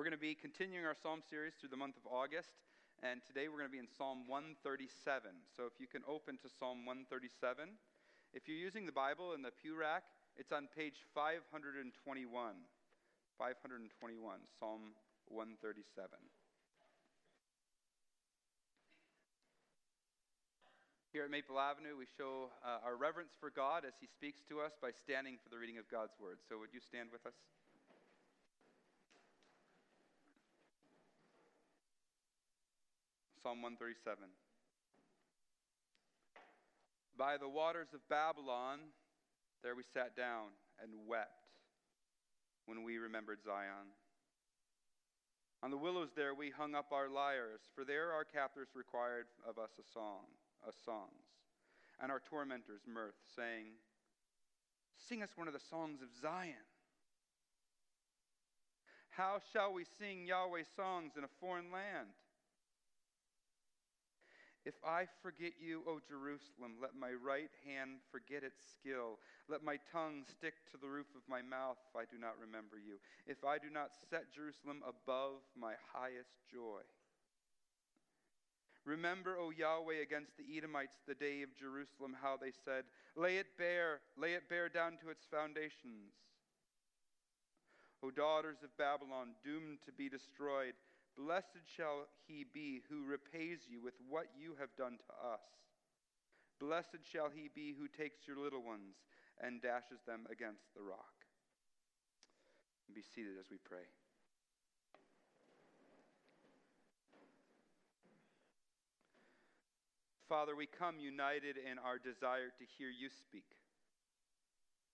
We're going to be continuing our Psalm series through the month of August, and today we're going to be in Psalm 137. So if you can open to Psalm 137. If you're using the Bible in the pew rack, it's on page 521. 521, Psalm 137. Here at Maple Avenue, we show uh, our reverence for God as He speaks to us by standing for the reading of God's Word. So, would you stand with us? Psalm 137. By the waters of Babylon, there we sat down and wept when we remembered Zion. On the willows there we hung up our lyres, for there our captors required of us a song of songs, and our tormentors mirth, saying, Sing us one of the songs of Zion. How shall we sing Yahweh's songs in a foreign land? If I forget you, O Jerusalem, let my right hand forget its skill. Let my tongue stick to the roof of my mouth if I do not remember you. If I do not set Jerusalem above my highest joy. Remember, O Yahweh, against the Edomites the day of Jerusalem, how they said, Lay it bare, lay it bare down to its foundations. O daughters of Babylon, doomed to be destroyed, blessed shall he be who repays you with what you have done to us. Blessed shall he be who takes your little ones and dashes them against the rock. Be seated as we pray. Father, we come united in our desire to hear you speak.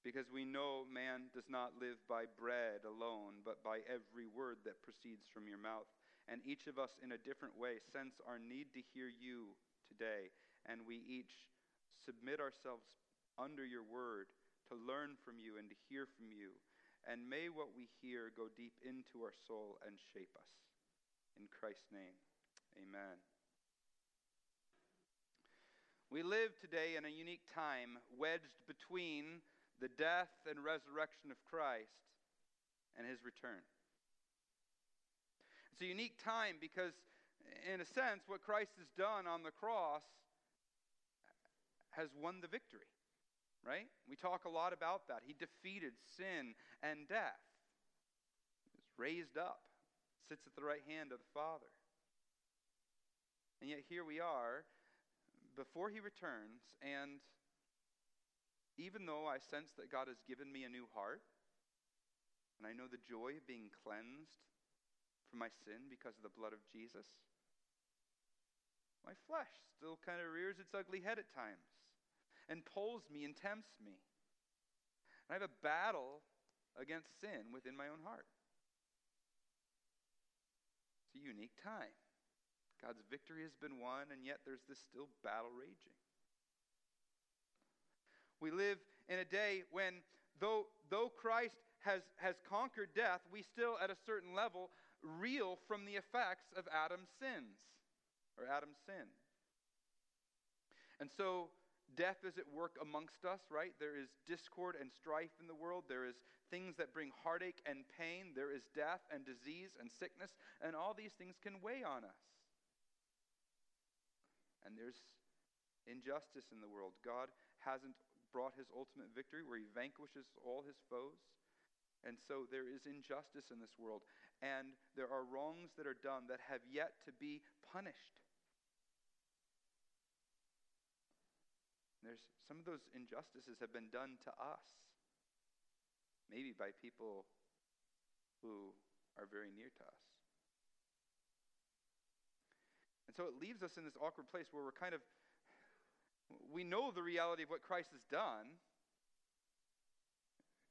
Because we know man does not live by bread alone, but by every word that proceeds from your mouth. And each of us, in a different way, sense our need to hear you today. And we each submit ourselves under your word to learn from you and to hear from you. And may what we hear go deep into our soul and shape us. In Christ's name, amen. We live today in a unique time wedged between the death and resurrection of Christ and his return. It's a unique time because, in a sense, what Christ has done on the cross has won the victory, right? We talk a lot about that. He defeated sin and death, he was raised up, sits at the right hand of the Father. And yet here we are before he returns, and even though I sense that God has given me a new heart, and I know the joy of being cleansed from my sin because of the blood of Jesus, my flesh still kind of rears its ugly head at times and pulls me and tempts me. And I have a battle against sin within my own heart. It's a unique time. God's victory has been won, and yet there's this still battle raging. We live in a day when, though, though Christ has, has conquered death, we still, at a certain level, reel from the effects of Adam's sins, or Adam's sin. And so, death is at work amongst us, right? There is discord and strife in the world. There is things that bring heartache and pain. There is death and disease and sickness, and all these things can weigh on us. And there's injustice in the world. God hasn't brought his ultimate victory where he vanquishes all his foes. And so there is injustice in this world. And there are wrongs that are done that have yet to be punished. There's some of those injustices have been done to us. Maybe by people who are very near to us. And so it leaves us in this awkward place where we're kind of, we know the reality of what Christ has done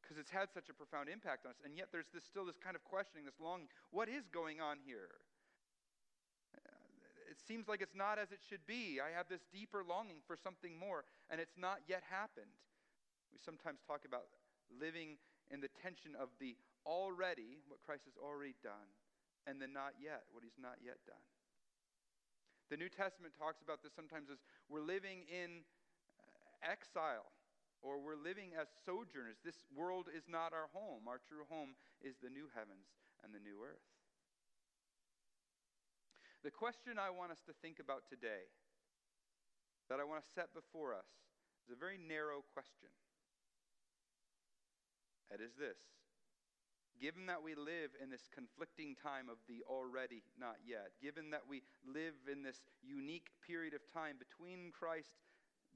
because it's had such a profound impact on us. And yet there's this, still this kind of questioning, this longing. What is going on here? It seems like it's not as it should be. I have this deeper longing for something more, and it's not yet happened. We sometimes talk about living in the tension of the already, what Christ has already done, and the not yet, what he's not yet done. The New Testament talks about this sometimes as we're living in uh, exile or we're living as sojourners. This world is not our home. Our true home is the new heavens and the new earth. The question I want us to think about today, that I want to set before us, is a very narrow question. It is this Given that we live in this conflicting time of the already not yet, given that we live in this unique period of time between Christ's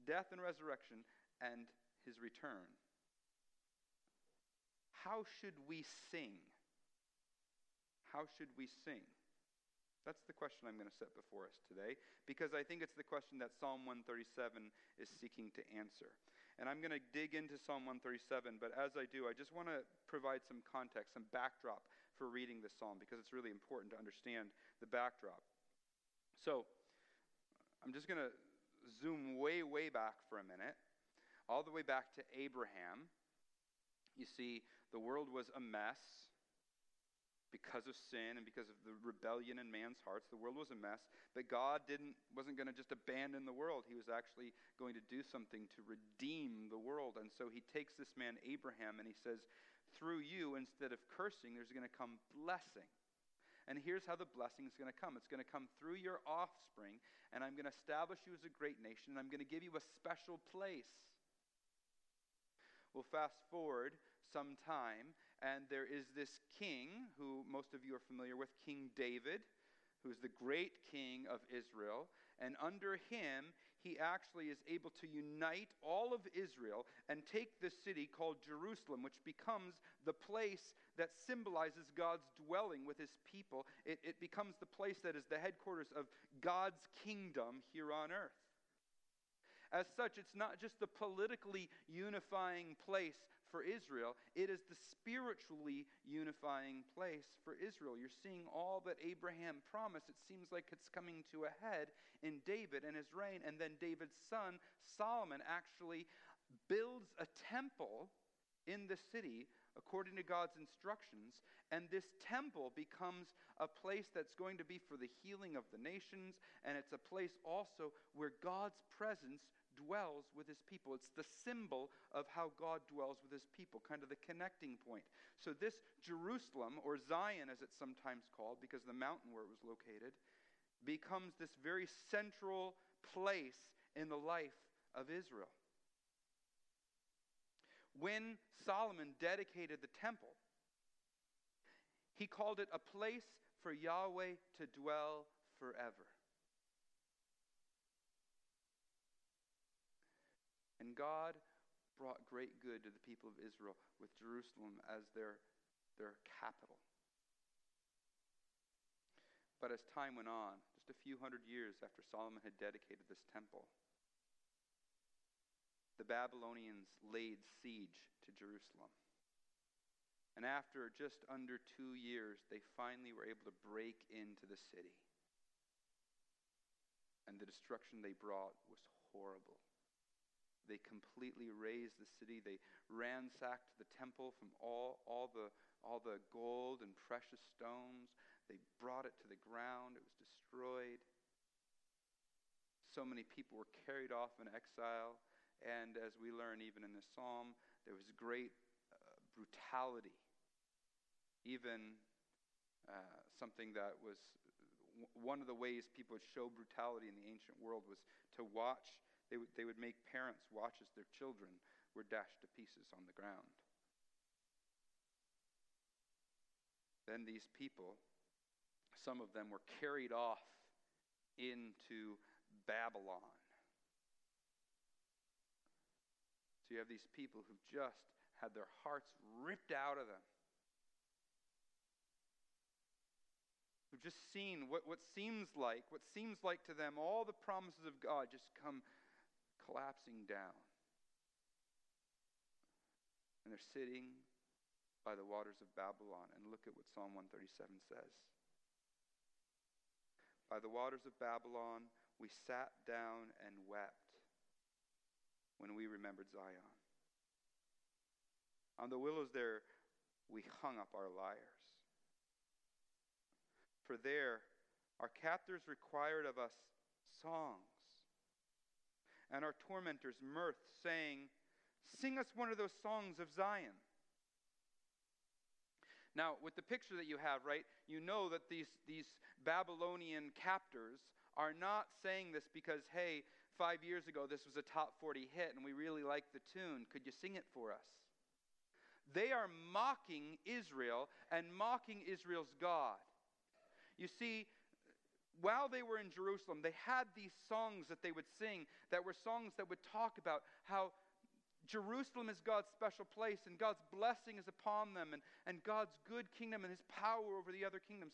death and resurrection and his return, how should we sing? How should we sing? That's the question I'm going to set before us today because I think it's the question that Psalm 137 is seeking to answer. And I'm going to dig into Psalm 137, but as I do, I just want to provide some context, some backdrop for reading this psalm because it's really important to understand the backdrop. So I'm just going to zoom way, way back for a minute, all the way back to Abraham. You see, the world was a mess because of sin and because of the rebellion in man's hearts. The world was a mess but god didn't wasn't going to just abandon the world. He was actually going to do something to redeem the world. And so he takes this man abraham and he says through you instead of cursing there's going to come blessing. And here's how the blessing is going to come. It's going to come through your offspring and i'm going to establish you as a great nation and i'm going to give you a special place well fast forward some time and there is this king, who most of you are familiar with, King David, who's the great king of Israel. And under him, he actually is able to unite all of Israel and take the city called Jerusalem, which becomes the place that symbolizes God's dwelling with his people. It, it becomes the place that is the headquarters of God's kingdom here on earth. As such, it's not just the politically unifying place for Israel, it is the spiritually unifying place for Israel. You're seeing all that Abraham promised. It seems like it's coming to a head in David and his reign. And then David's son, Solomon, actually builds a temple in the city according to God's instructions. And this temple becomes a place that's going to be for the healing of the nations. And it's a place also where God's presence dwells with his people. It's the symbol of how God dwells with his people, kind of the connecting point. So, this Jerusalem, or Zion as it's sometimes called, because the mountain where it was located, becomes this very central place in the life of Israel. When Solomon dedicated the temple, he called it a place for Yahweh to dwell forever. And God brought great good to the people of Israel with Jerusalem as their, their capital. But as time went on, just a few hundred years after Solomon had dedicated this temple, the Babylonians laid siege to Jerusalem. And after just under two years, they finally were able to break into the city. And the destruction they brought was horrible. They completely razed the city. They ransacked the temple from all, all, the, all the gold and precious stones. They brought it to the ground. It was destroyed. So many people were carried off in exile. And as we learn even in this psalm, there was great uh, brutality. Even uh, something that was one of the ways people would show brutality in the ancient world was to watch they would, they would make parents watch as their children were dashed to pieces on the ground. Then these people, some of them were carried off into Babylon. So you have these people who've just had their hearts ripped out of them. Who've just seen what, what seems like, what seems like to them, all the promises of God just come collapsing down. And they're sitting by the waters of Babylon. And look at what Psalm 137 says. By the waters of Babylon, we sat down and wept when we remembered Zion. On the willows there, we hung up our lyres. For there, our captors required of us songs and our tormentors mirth, saying, Sing us one of those songs of Zion. Now, with the picture that you have, right, you know that these, these Babylonian captors are not saying this because, hey, five years ago this was a top 40 hit and we really like the tune. Could you sing it for us? They are mocking Israel and mocking Israel's God. You see, while they were in Jerusalem, they had these songs that they would sing that were songs that would talk about how Jerusalem is God's special place and God's blessing is upon them and, and God's good kingdom and his power over the other kingdoms.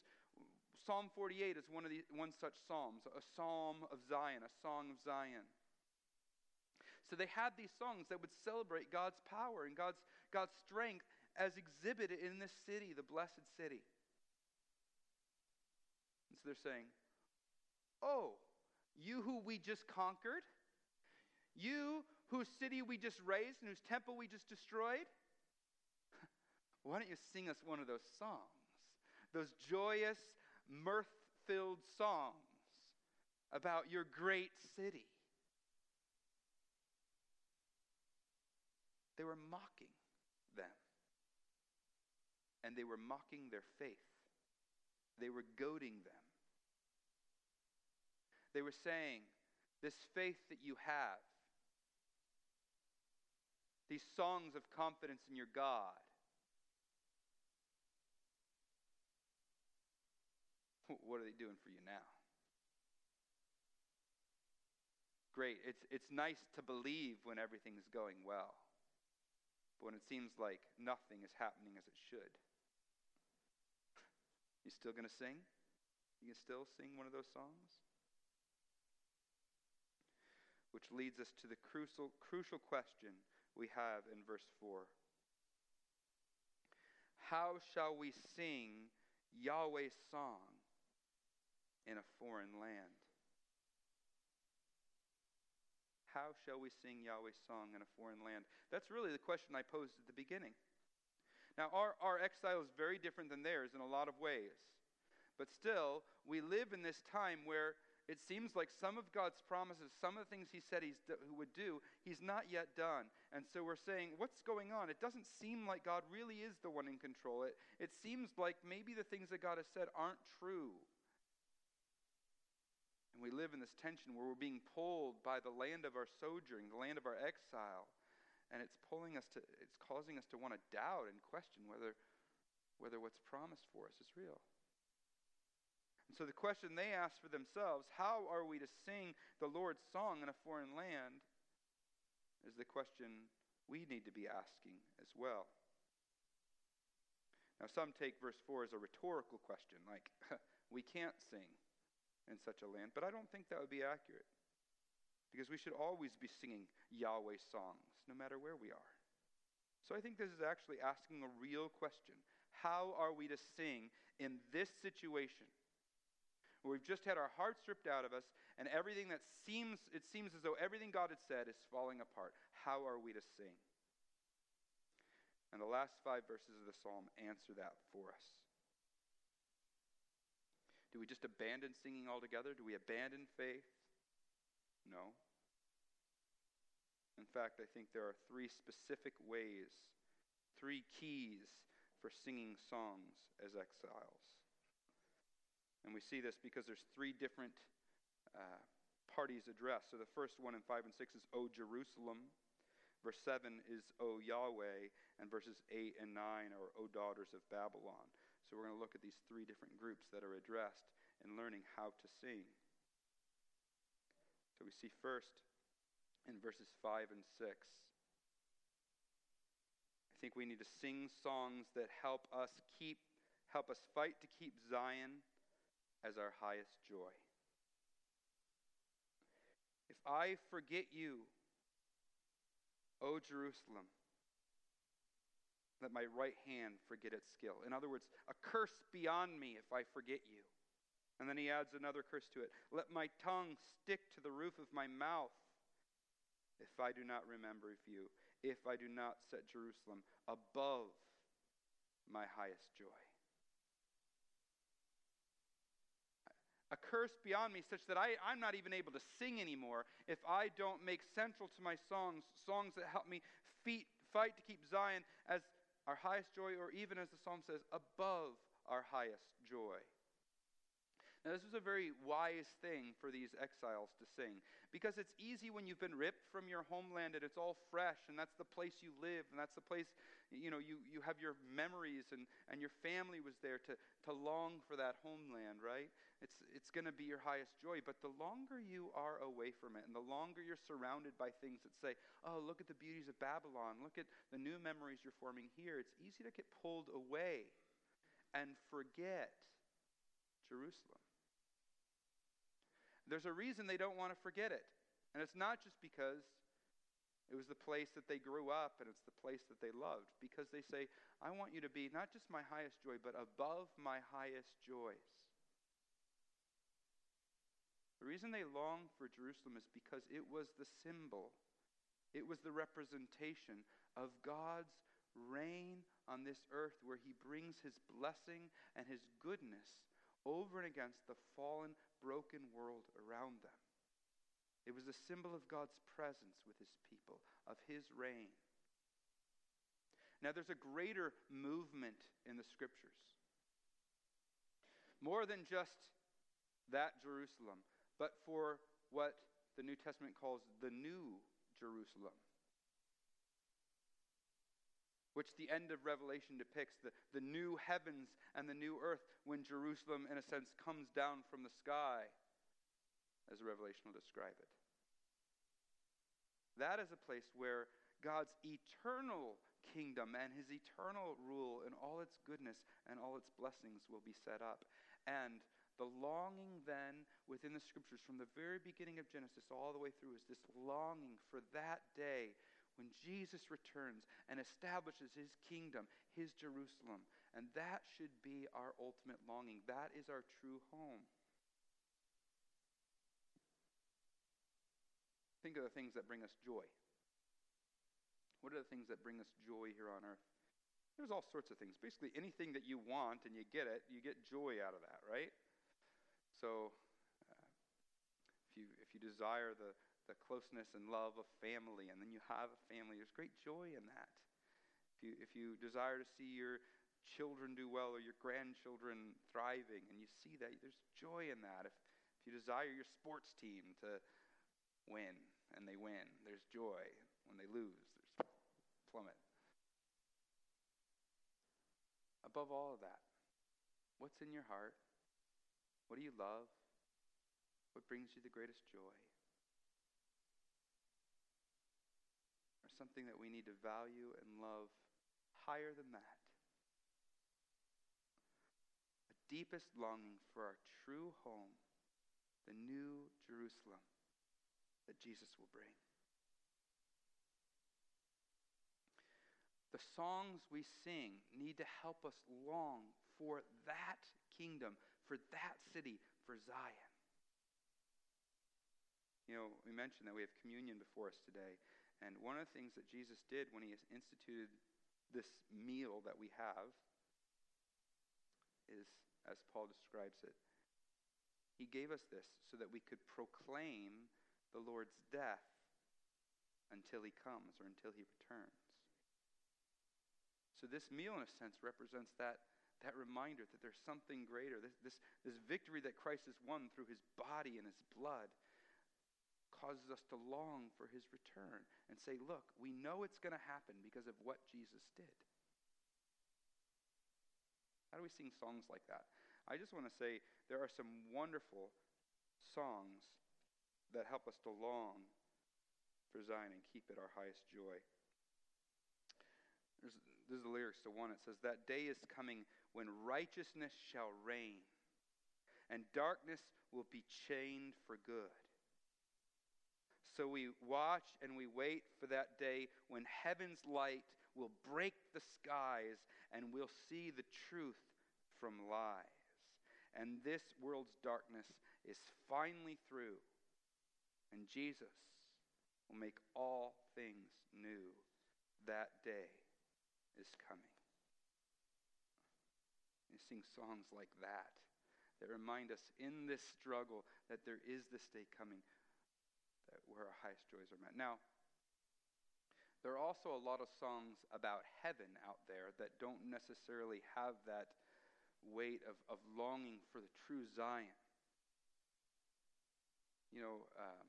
Psalm 48 is one of the one such psalms, a psalm of Zion, a song of Zion. So they had these songs that would celebrate God's power and God's, God's strength as exhibited in this city, the blessed city. And so they're saying, Oh, you who we just conquered, you whose city we just razed and whose temple we just destroyed? Why don't you sing us one of those songs? Those joyous, mirth filled songs about your great city. They were mocking them. And they were mocking their faith. They were goading them. They were saying, This faith that you have, these songs of confidence in your God. What are they doing for you now? Great. It's, it's nice to believe when everything is going well. But when it seems like nothing is happening as it should, you still going to sing? You can still sing one of those songs? Which leads us to the crucial, crucial question we have in verse 4. How shall we sing Yahweh's song in a foreign land? How shall we sing Yahweh's song in a foreign land? That's really the question I posed at the beginning. Now, our, our exile is very different than theirs in a lot of ways. But still, we live in this time where it seems like some of God's promises, some of the things He said He would do, He's not yet done. And so we're saying, what's going on? It doesn't seem like God really is the one in control. It, it seems like maybe the things that God has said aren't true. And we live in this tension where we're being pulled by the land of our sojourn, the land of our exile. And it's pulling us to, it's causing us to want to doubt and question whether, whether what's promised for us is real. And so the question they ask for themselves, how are we to sing the Lord's song in a foreign land, is the question we need to be asking as well. Now, some take verse 4 as a rhetorical question, like, we can't sing in such a land, but I don't think that would be accurate. Because we should always be singing Yahweh songs, no matter where we are. So I think this is actually asking a real question. How are we to sing in this situation? We've just had our hearts ripped out of us and everything that seems, it seems as though everything God had said is falling apart. How are we to sing? And the last five verses of the psalm answer that for us. Do we just abandon singing altogether? Do we abandon faith? No. In fact, I think there are three specific ways, three keys for singing songs as exiles. And we see this because there's three different uh, parties addressed. So the first one in 5 and 6 is, O Jerusalem. Verse 7 is, O Yahweh. And verses 8 and 9 are, O daughters of Babylon. So we're going to look at these three different groups that are addressed in learning how to sing. So we see first in verses 5 and 6. I think we need to sing songs that help us keep help us fight to keep Zion as our highest joy. If I forget you, O Jerusalem, let my right hand forget its skill. In other words, a curse beyond me if I forget you. And then he adds another curse to it. Let my tongue stick to the roof of my mouth if I do not remember you, if I do not set Jerusalem above my highest joy. A curse beyond me such that I, I'm not even able to sing anymore if I don't make central to my songs songs that help me feet, fight to keep Zion as our highest joy, or even as the psalm says, above our highest joy. Now, this was a very wise thing for these exiles to sing because it's easy when you've been ripped from your homeland and it's all fresh and that's the place you live and that's the place, you know, you, you have your memories and, and your family was there to, to long for that homeland, right? It's, it's going to be your highest joy. But the longer you are away from it and the longer you're surrounded by things that say, oh, look at the beauties of Babylon, look at the new memories you're forming here, it's easy to get pulled away and forget Jerusalem. There's a reason they don't want to forget it. And it's not just because it was the place that they grew up and it's the place that they loved, because they say, I want you to be not just my highest joy, but above my highest joys. The reason they long for Jerusalem is because it was the symbol, it was the representation of God's reign on this earth where he brings his blessing and his goodness over and against the fallen, broken world around them. It was a symbol of God's presence with his people, of his reign. Now, there's a greater movement in the scriptures. More than just that Jerusalem, but for what the New Testament calls the New Jerusalem which the end of Revelation depicts the, the new heavens and the new earth when Jerusalem, in a sense, comes down from the sky, as Revelation will describe it. That is a place where God's eternal kingdom and his eternal rule and all its goodness and all its blessings will be set up. And the longing then within the scriptures from the very beginning of Genesis all the way through is this longing for that day when Jesus returns and establishes his kingdom, his Jerusalem. And that should be our ultimate longing. That is our true home. Think of the things that bring us joy. What are the things that bring us joy here on earth? There's all sorts of things. Basically, anything that you want and you get it, you get joy out of that, right? So, uh, if you if you desire the the closeness and love of family, and then you have a family. There's great joy in that. If you, if you desire to see your children do well or your grandchildren thriving, and you see that, there's joy in that. If, if you desire your sports team to win and they win, there's joy. When they lose, there's plummet. Above all of that, what's in your heart? What do you love? What brings you the greatest joy? Or something that we need to value and love higher than that. A deepest longing for our true home, the new Jerusalem that Jesus will bring. The songs we sing need to help us long for that kingdom, for that city, for Zion. You know, we mentioned that we have communion before us today. And one of the things that Jesus did when he instituted this meal that we have is, as Paul describes it, he gave us this so that we could proclaim the Lord's death until he comes or until he returns. So this meal, in a sense, represents that, that reminder that there's something greater. This, this, this victory that Christ has won through his body and his blood causes us to long for his return and say, look, we know it's going to happen because of what Jesus did. How do we sing songs like that? I just want to say there are some wonderful songs that help us to long for Zion and keep it our highest joy. There's, this is the lyrics to one. It says, That day is coming when righteousness shall reign, and darkness will be chained for good. So we watch and we wait for that day when heaven's light will break the skies and we'll see the truth from lies. And this world's darkness is finally through, and Jesus will make all things new. That day is coming. You sing songs like that that remind us in this struggle that there is this day coming that where our highest joys are met. Now, there are also a lot of songs about heaven out there that don't necessarily have that weight of, of longing for the true Zion. You know, um,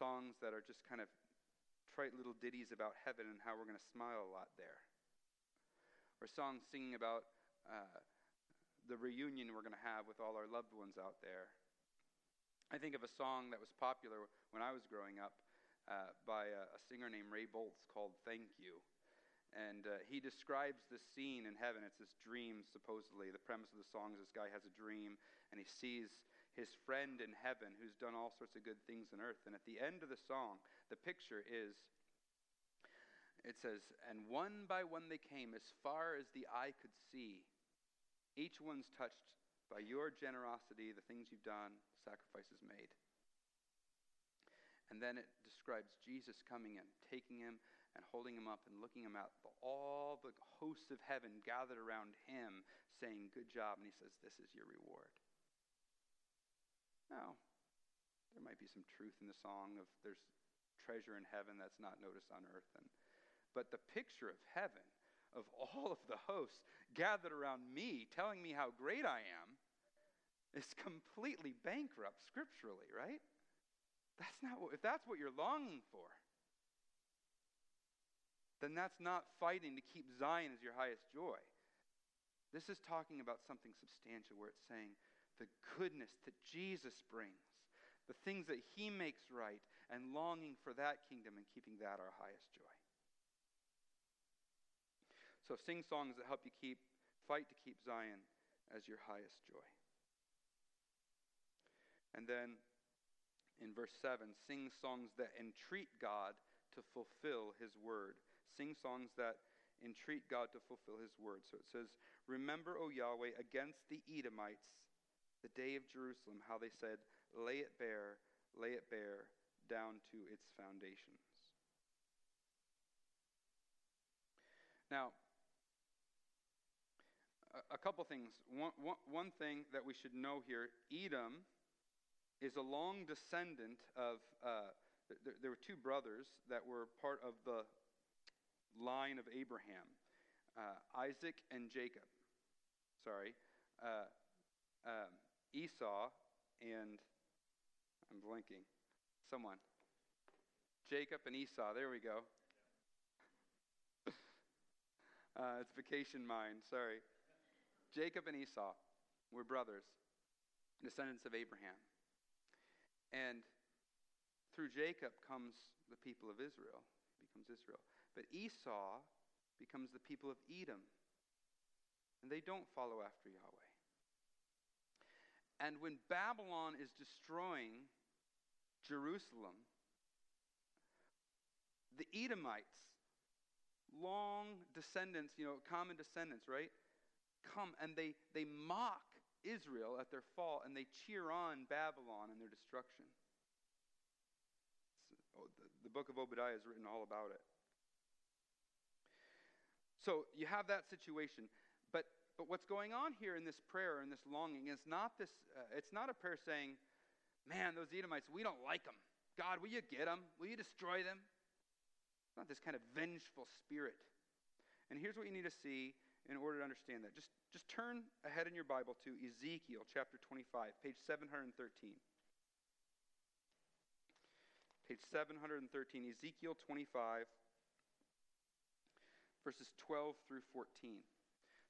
songs that are just kind of trite little ditties about heaven and how we're going to smile a lot there. Or songs singing about uh, the reunion we're going to have with all our loved ones out there. I think of a song that was popular when I was growing up uh, by a, a, singer named Ray Boltz called Thank You. And uh, he describes this scene in heaven. It's this dream, supposedly. The premise of the song is this guy has a dream, and he sees his friend in heaven who's done all sorts of good things on earth. And at the end of the song, the picture is it says, And one by one they came, as far as the eye could see. Each one's touched by your generosity, the things you've done, sacrifices made. And then it describes Jesus coming and taking him and holding him up and looking him out. All the hosts of heaven gathered around him saying, Good job. And he says, This is your reward. Now, there might be some truth in the song of there's treasure in heaven that's not noticed on earth. And, but the picture of heaven, of all of the hosts gathered around me telling me how great I am, is completely bankrupt scripturally, right? That's not what, if that's what you're longing for, then that's not fighting to keep Zion as your highest joy. This is talking about something substantial where it's saying the goodness that Jesus brings, the things that he makes right, and longing for that kingdom and keeping that our highest joy. So sing songs that help you keep fight to keep Zion as your highest joy. And then in verse 7 sing songs that entreat God to fulfill his word. Sing songs that entreat God to fulfill his word. So it says, Remember, O Yahweh, against the Edomites, the day of Jerusalem, how they said, Lay it bare, lay it bare, down to its foundations. Now, a, couple things. One, one, one thing that we should know here Edom is a long descendant of, uh, th- there were two brothers that were part of the line of Abraham uh, Isaac and Jacob. Sorry. Uh, um, Esau and, I'm blinking, someone. Jacob and Esau, there we go. Uh, it's vacation mind, sorry. Jacob and Esau were brothers, descendants of Abraham. And through Jacob comes the people of Israel, becomes Israel. But Esau becomes the people of Edom. And they don't follow after Yahweh. And when Babylon is destroying Jerusalem, the Edomites, long descendants, you know, common descendants, right, come and they, they mock Israel at their fall, and they cheer on Babylon and their destruction. Oh, the, the book of Obadiah is written all about it. So you have that situation. But, but what's going on here in this prayer and this longing is not this, uh, it's not a prayer saying, man, those Edomites, we don't like them. God, will you get them? Will you destroy them? It's not this kind of vengeful spirit. And here's what you need to see in order to understand that. Just, just turn ahead in your Bible to Ezekiel chapter 25, page 713. Page 713, Ezekiel 25, verses 12 through 14.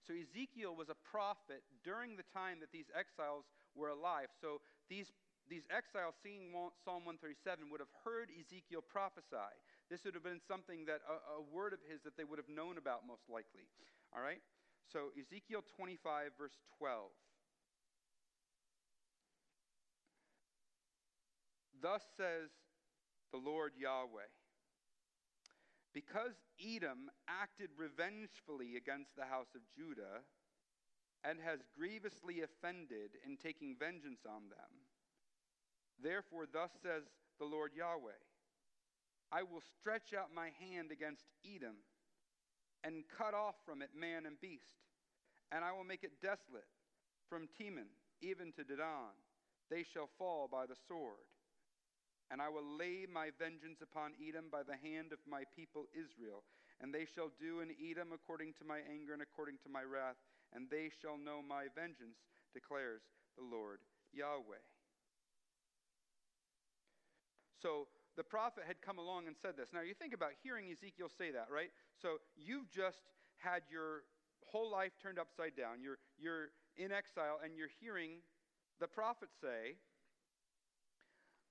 So Ezekiel was a prophet during the time that these exiles were alive. So these, these exiles seeing Psalm 137 would have heard Ezekiel prophesy. This would have been something that a, a word of his that they would have known about most likely. All right? So, Ezekiel 25, verse 12. Thus says the Lord Yahweh Because Edom acted revengefully against the house of Judah and has grievously offended in taking vengeance on them, therefore, thus says the Lord Yahweh I will stretch out my hand against Edom and cut off from it man and beast. And I will make it desolate from Teman even to Dedan. They shall fall by the sword. And I will lay my vengeance upon Edom by the hand of my people Israel. And they shall do in Edom according to my anger and according to my wrath. And they shall know my vengeance, declares the Lord Yahweh. So the prophet had come along and said this. Now you think about hearing Ezekiel say that, right? So you've just had your whole life turned upside down. You're, you're in exile and you're hearing the prophet say,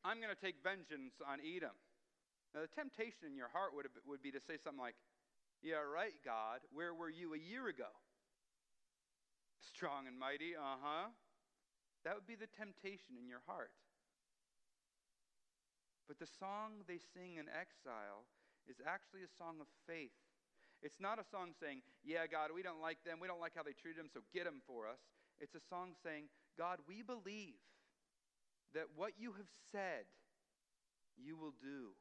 I'm going to take vengeance on Edom. Now, the temptation in your heart would, would be to say something like, Yeah, right, God, where were you a year ago? Strong and mighty, uh huh. That would be the temptation in your heart. But the song they sing in exile is actually a song of faith. It's not a song saying, Yeah, God, we don't like them. We don't like how they treated them, so get them for us. It's a song saying, God, we believe that what you have said, you will do.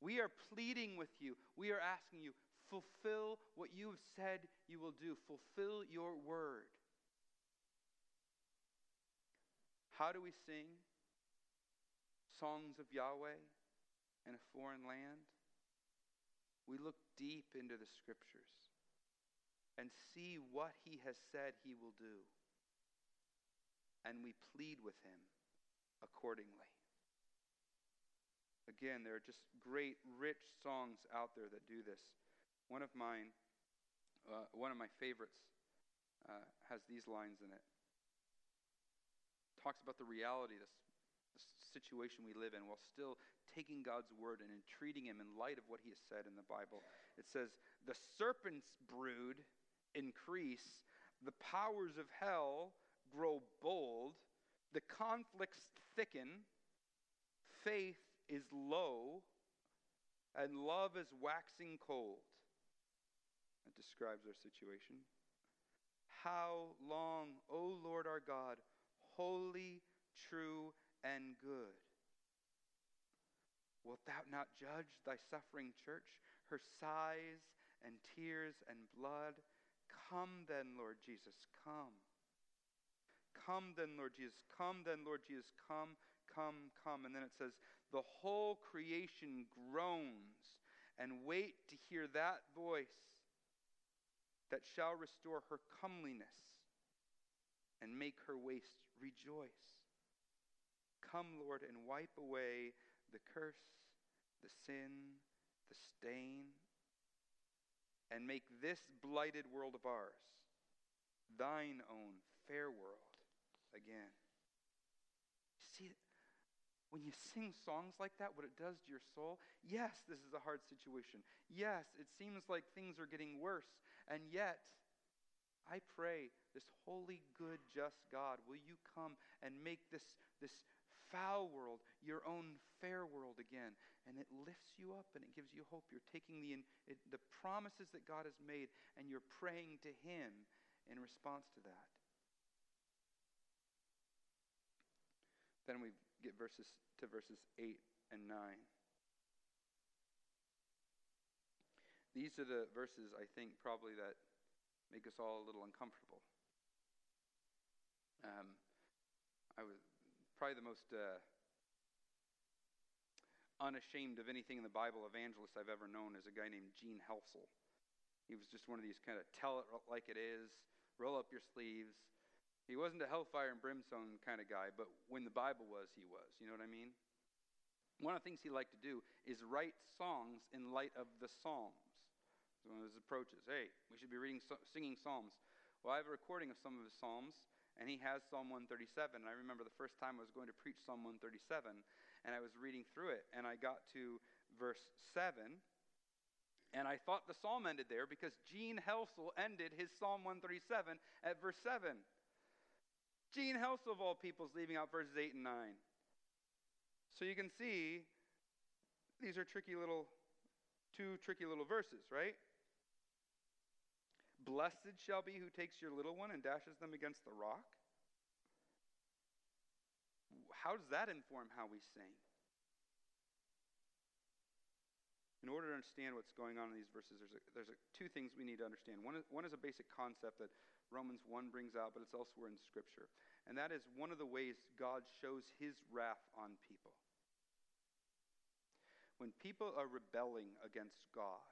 We are pleading with you. We are asking you, fulfill what you have said you will do. Fulfill your word. How do we sing songs of Yahweh in a foreign land? We look deep into the scriptures and see what he has said he will do and we plead with him accordingly. Again, there are just great, rich songs out there that do this. One of mine, uh, one of my favorites, uh, has these lines in it. Talks about the reality, this, situation we live in, while still taking God's word and entreating Him in light of what He has said in the Bible. It says, "The serpent's brood increase; the powers of hell grow bold, the conflicts thicken, faith is low, and love is waxing cold. That describes our situation. How long, O Lord our God, holy, true, and good? Wilt thou not judge thy suffering church, her sighs and tears and blood? Come then, Lord Jesus, come. Come then, Lord Jesus. Come then, Lord Jesus. Come, come, come. And then it says, The whole creation groans and wait to hear that voice that shall restore her comeliness and make her waste rejoice. Come, Lord, and wipe away the curse, the sin, the stain, and make this blighted world of ours thine own fair world again. See, when you sing songs like that, what it does to your soul, yes, this is a hard situation. Yes, it seems like things are getting worse. And yet, I pray, this holy, good, just God, will you come and make this, this foul world your own fair world again? And it lifts you up and it gives you hope. You're taking the, it, the promises that God has made and you're praying to Him in response to that. Then we get verses to verses 8 and 9. These are the verses I think probably that make us all a little uncomfortable. Um, I was probably the most uh, unashamed of anything in the Bible evangelist I've ever known is a guy named Gene Helsel. He was just one of these kind of tell it like it is, roll up your sleeves, he wasn't a hellfire and brimstone kind of guy, but when the Bible was, he was. You know what I mean? One of the things he liked to do is write songs in light of the Psalms. One of his approaches. Hey, we should be reading, singing Psalms. Well, I have a recording of some of his Psalms, and he has Psalm 137. And I remember the first time I was going to preach Psalm 137, and I was reading through it, and I got to verse 7, and I thought the psalm ended there because Gene Helsel ended his Psalm 137 at verse 7. Gene Helsel, of all people, is leaving out verses 8 and 9. So you can see these are tricky little, two tricky little verses, right? Blessed shall be who takes your little one and dashes them against the rock. How does that inform how we sing? In order to understand what's going on in these verses, there's, a, there's a, two things we need to understand. One is, one is a basic concept that Romans 1 brings out, but it's elsewhere in Scripture. And that is one of the ways God shows his wrath on people. When people are rebelling against God,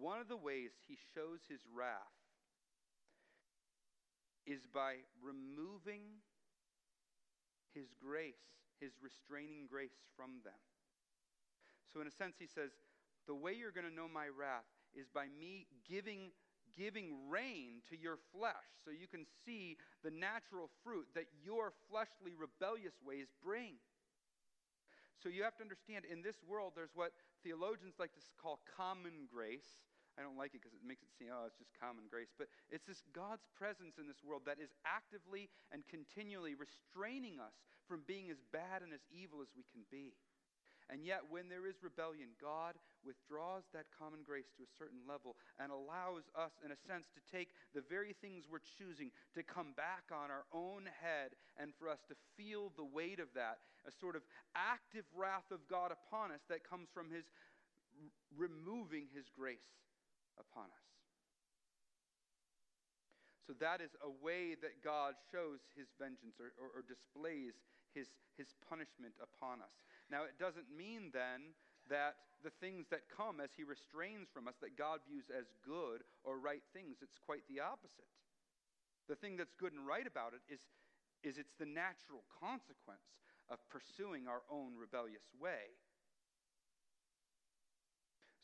one of the ways he shows his wrath is by removing his grace, his restraining grace from them. So, in a sense, he says, The way you're going to know my wrath is by me giving, giving rein to your flesh so you can see the natural fruit that your fleshly, rebellious ways bring. So, you have to understand in this world, there's what theologians like to call common grace. I don't like it because it makes it seem, oh, it's just common grace. But it's this God's presence in this world that is actively and continually restraining us from being as bad and as evil as we can be. And yet, when there is rebellion, God withdraws that common grace to a certain level and allows us, in a sense, to take the very things we're choosing to come back on our own head and for us to feel the weight of that, a sort of active wrath of God upon us that comes from His removing His grace upon us. So that is a way that God shows his vengeance or, or, or, displays his, his punishment upon us. Now, it doesn't mean then that the things that come as he restrains from us that God views as good or right things. It's quite the opposite. The thing that's good and right about it is, is it's the natural consequence of pursuing our own rebellious way.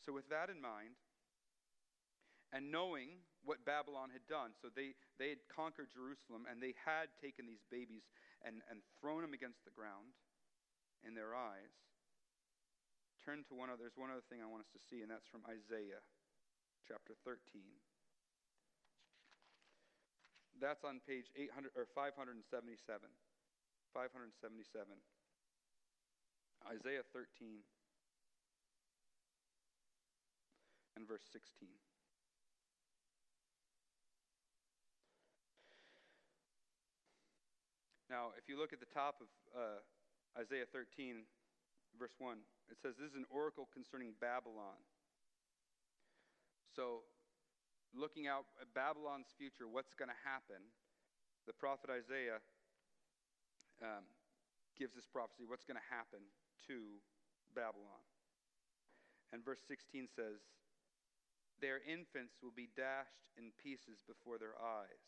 So, with that in mind, and knowing what Babylon had done. So they, they had conquered Jerusalem and they had taken these babies and, and thrown them against the ground in their eyes. Turn to one other, there's one other thing I want us to see, and that's from Isaiah chapter 13. That's on page 800 or 577. 577. Isaiah 13 and verse 16. Now, if you look at the top of uh, Isaiah 13, verse 1, it says, This is an oracle concerning Babylon. So, looking out at Babylon's future, what's going to happen, the prophet Isaiah um, gives this prophecy what's going to happen to Babylon. And verse 16 says, Their infants will be dashed in pieces before their eyes,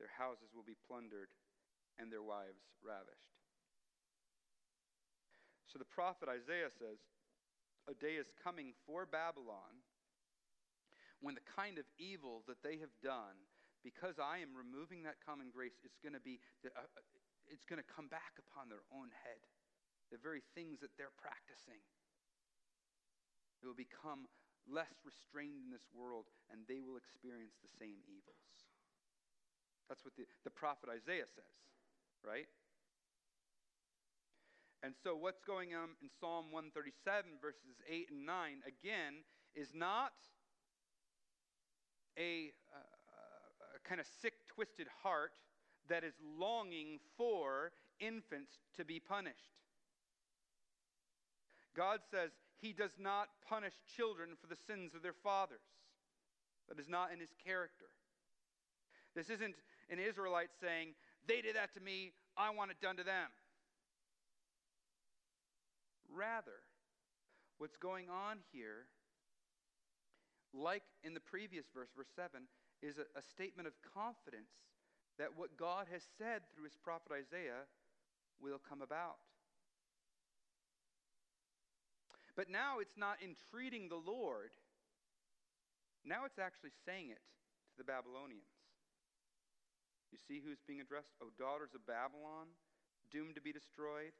their houses will be plundered and their wives ravished. So the prophet Isaiah says, A day is coming for Babylon when the kind of evil that they have done, because I am removing that common grace, it's going to be, uh, uh, it's going to come back upon their own head. The very things that they're practicing. It will become less restrained in this world, and they will experience the same evils. That's what the, the prophet Isaiah says right? And so, what's going on in Psalm 137, verses 8 and 9, again, is not a, uh, a kind of sick, twisted heart that is longing for infants to be punished. God says he does not punish children for the sins of their fathers. That is not in his character. This isn't an Israelite saying, they did that to me. I want it done to them. Rather, what's going on here, like in the previous verse, verse 7, is a, a statement of confidence that what God has said through his prophet Isaiah will come about. But now it's not entreating the Lord. Now it's actually saying it to the Babylonians. You see who's being addressed? O daughters of Babylon, doomed to be destroyed.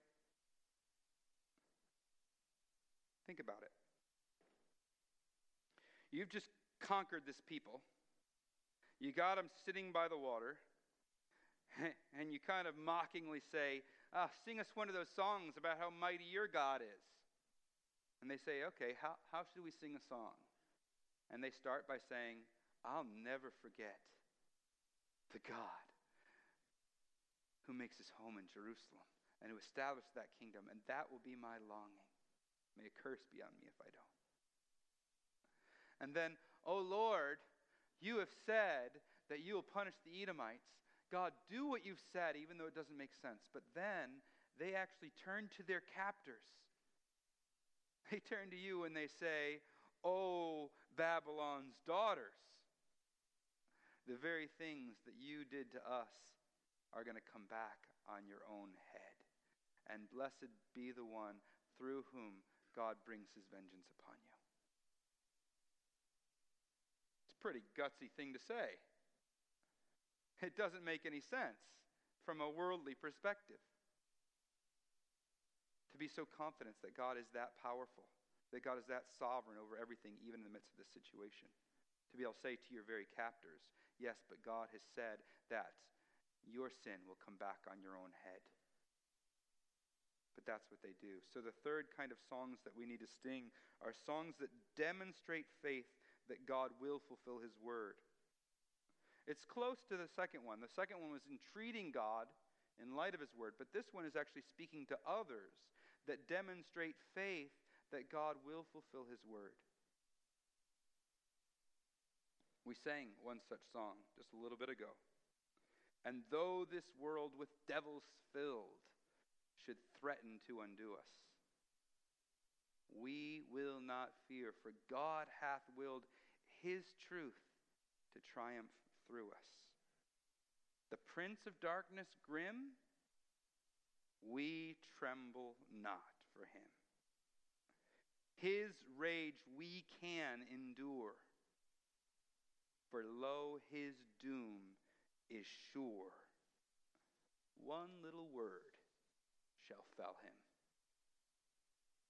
Think about it. You've just conquered this people. You got them sitting by the water, and you kind of mockingly say, ah, Sing us one of those songs about how mighty your God is. And they say, Okay, how, how should we sing a song? And they start by saying, I'll never forget the God who makes his home in Jerusalem and who established that kingdom, and that will be my longing. May a curse be on me if I don't. And then, O oh Lord, You have said that you will punish the Edomites. God, do what you've said, even though it doesn't make sense. But then they actually turn to their captors. They turn to you and they say, Oh, Babylon's daughters. The very things that you did to us are going to come back on your own head. And blessed be the one through whom God brings his vengeance upon you. It's a pretty gutsy thing to say. It doesn't make any sense from a worldly perspective. To be so confident that God is that powerful, that God is that sovereign over everything, even in the midst of this situation. To be able to say to your very captors, yes, but God has said that your sin will come back on your own head. But that's what they do. So, the third kind of songs that we need to sing are songs that demonstrate faith that God will fulfill his word. It's close to the second one. The second one was entreating God in light of his word, but this one is actually speaking to others that demonstrate faith that God will fulfill his word. We sang one such song just a little bit ago. And though this world with devils filled should threaten to undo us, we will not fear, for God hath willed his truth to triumph through us. The prince of darkness grim, we tremble not for him. His rage we can endure, for lo, his doom is sure. One little word shall fell him.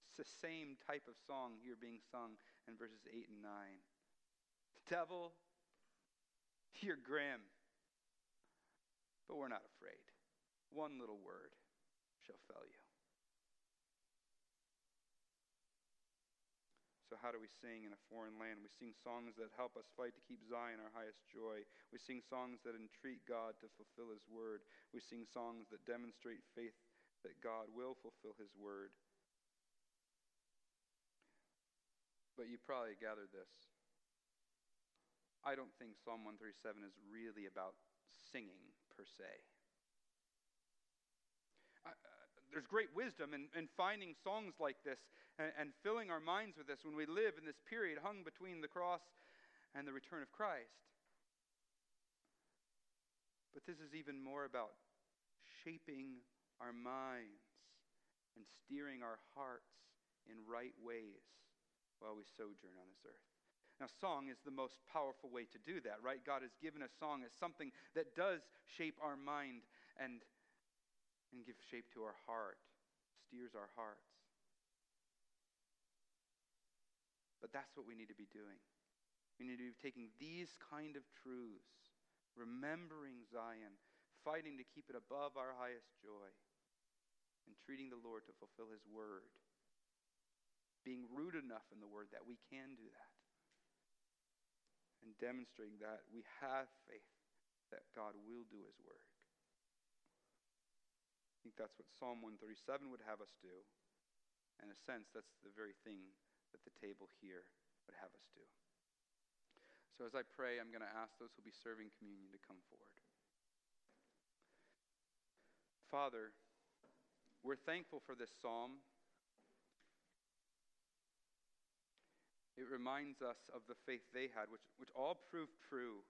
It's the same type of song here being sung in verses 8 and 9. Devil, you're grim. But we're not afraid. One little word shall fell you. How do we sing in a foreign land? We sing songs that help us fight to keep Zion our highest joy. We sing songs that entreat God to fulfill His word. We sing songs that demonstrate faith that God will fulfill His word. But you probably gathered this. I don't think Psalm 137 is really about singing per se. There's great wisdom in, in, finding songs like this and, and filling our minds with this when we live in this period hung between the cross and the return of Christ. But this is even more about shaping our minds and steering our hearts in right ways while we sojourn on this earth. Now, song is the most powerful way to do that, right? God has given us song as something that does shape our mind and, and give shape to our heart, steers our hearts. But that's what we need to be doing. We need to be taking these kind of truths, remembering Zion, fighting to keep it above our highest joy, and treating the Lord to fulfill His word, being rooted enough in the word that we can do that and demonstrating that we have faith that God will do his work. I think that's what Psalm 137 would have us do. In a sense, that's the very thing that the table here would have us do. So as I pray, I'm going to ask those who'll be serving communion to come forward. Father, we're thankful for this psalm. It reminds us of the faith they had, which, which all proved true.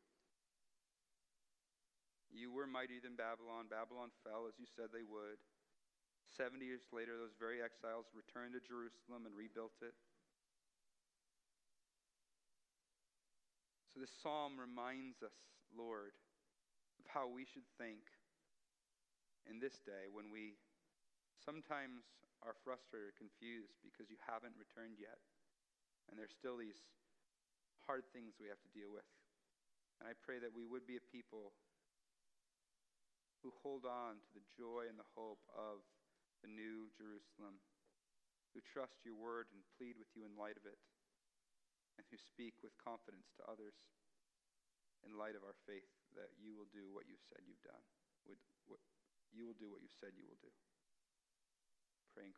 You were mightier than Babylon. Babylon fell as you said they would. Seventy years later, those very exiles returned to Jerusalem and rebuilt it. So, this psalm reminds us, Lord, of how we should think in this day when we sometimes are frustrated or confused because you haven't returned yet. And there's still these hard things we have to deal with. And I pray that we would be a people who hold on to the joy and the hope of the new Jerusalem, who trust your word and plead with you in light of it, and who speak with confidence to others in light of our faith that you will do what you've said you've done. You will do what you've said you will do. Pray in Christ.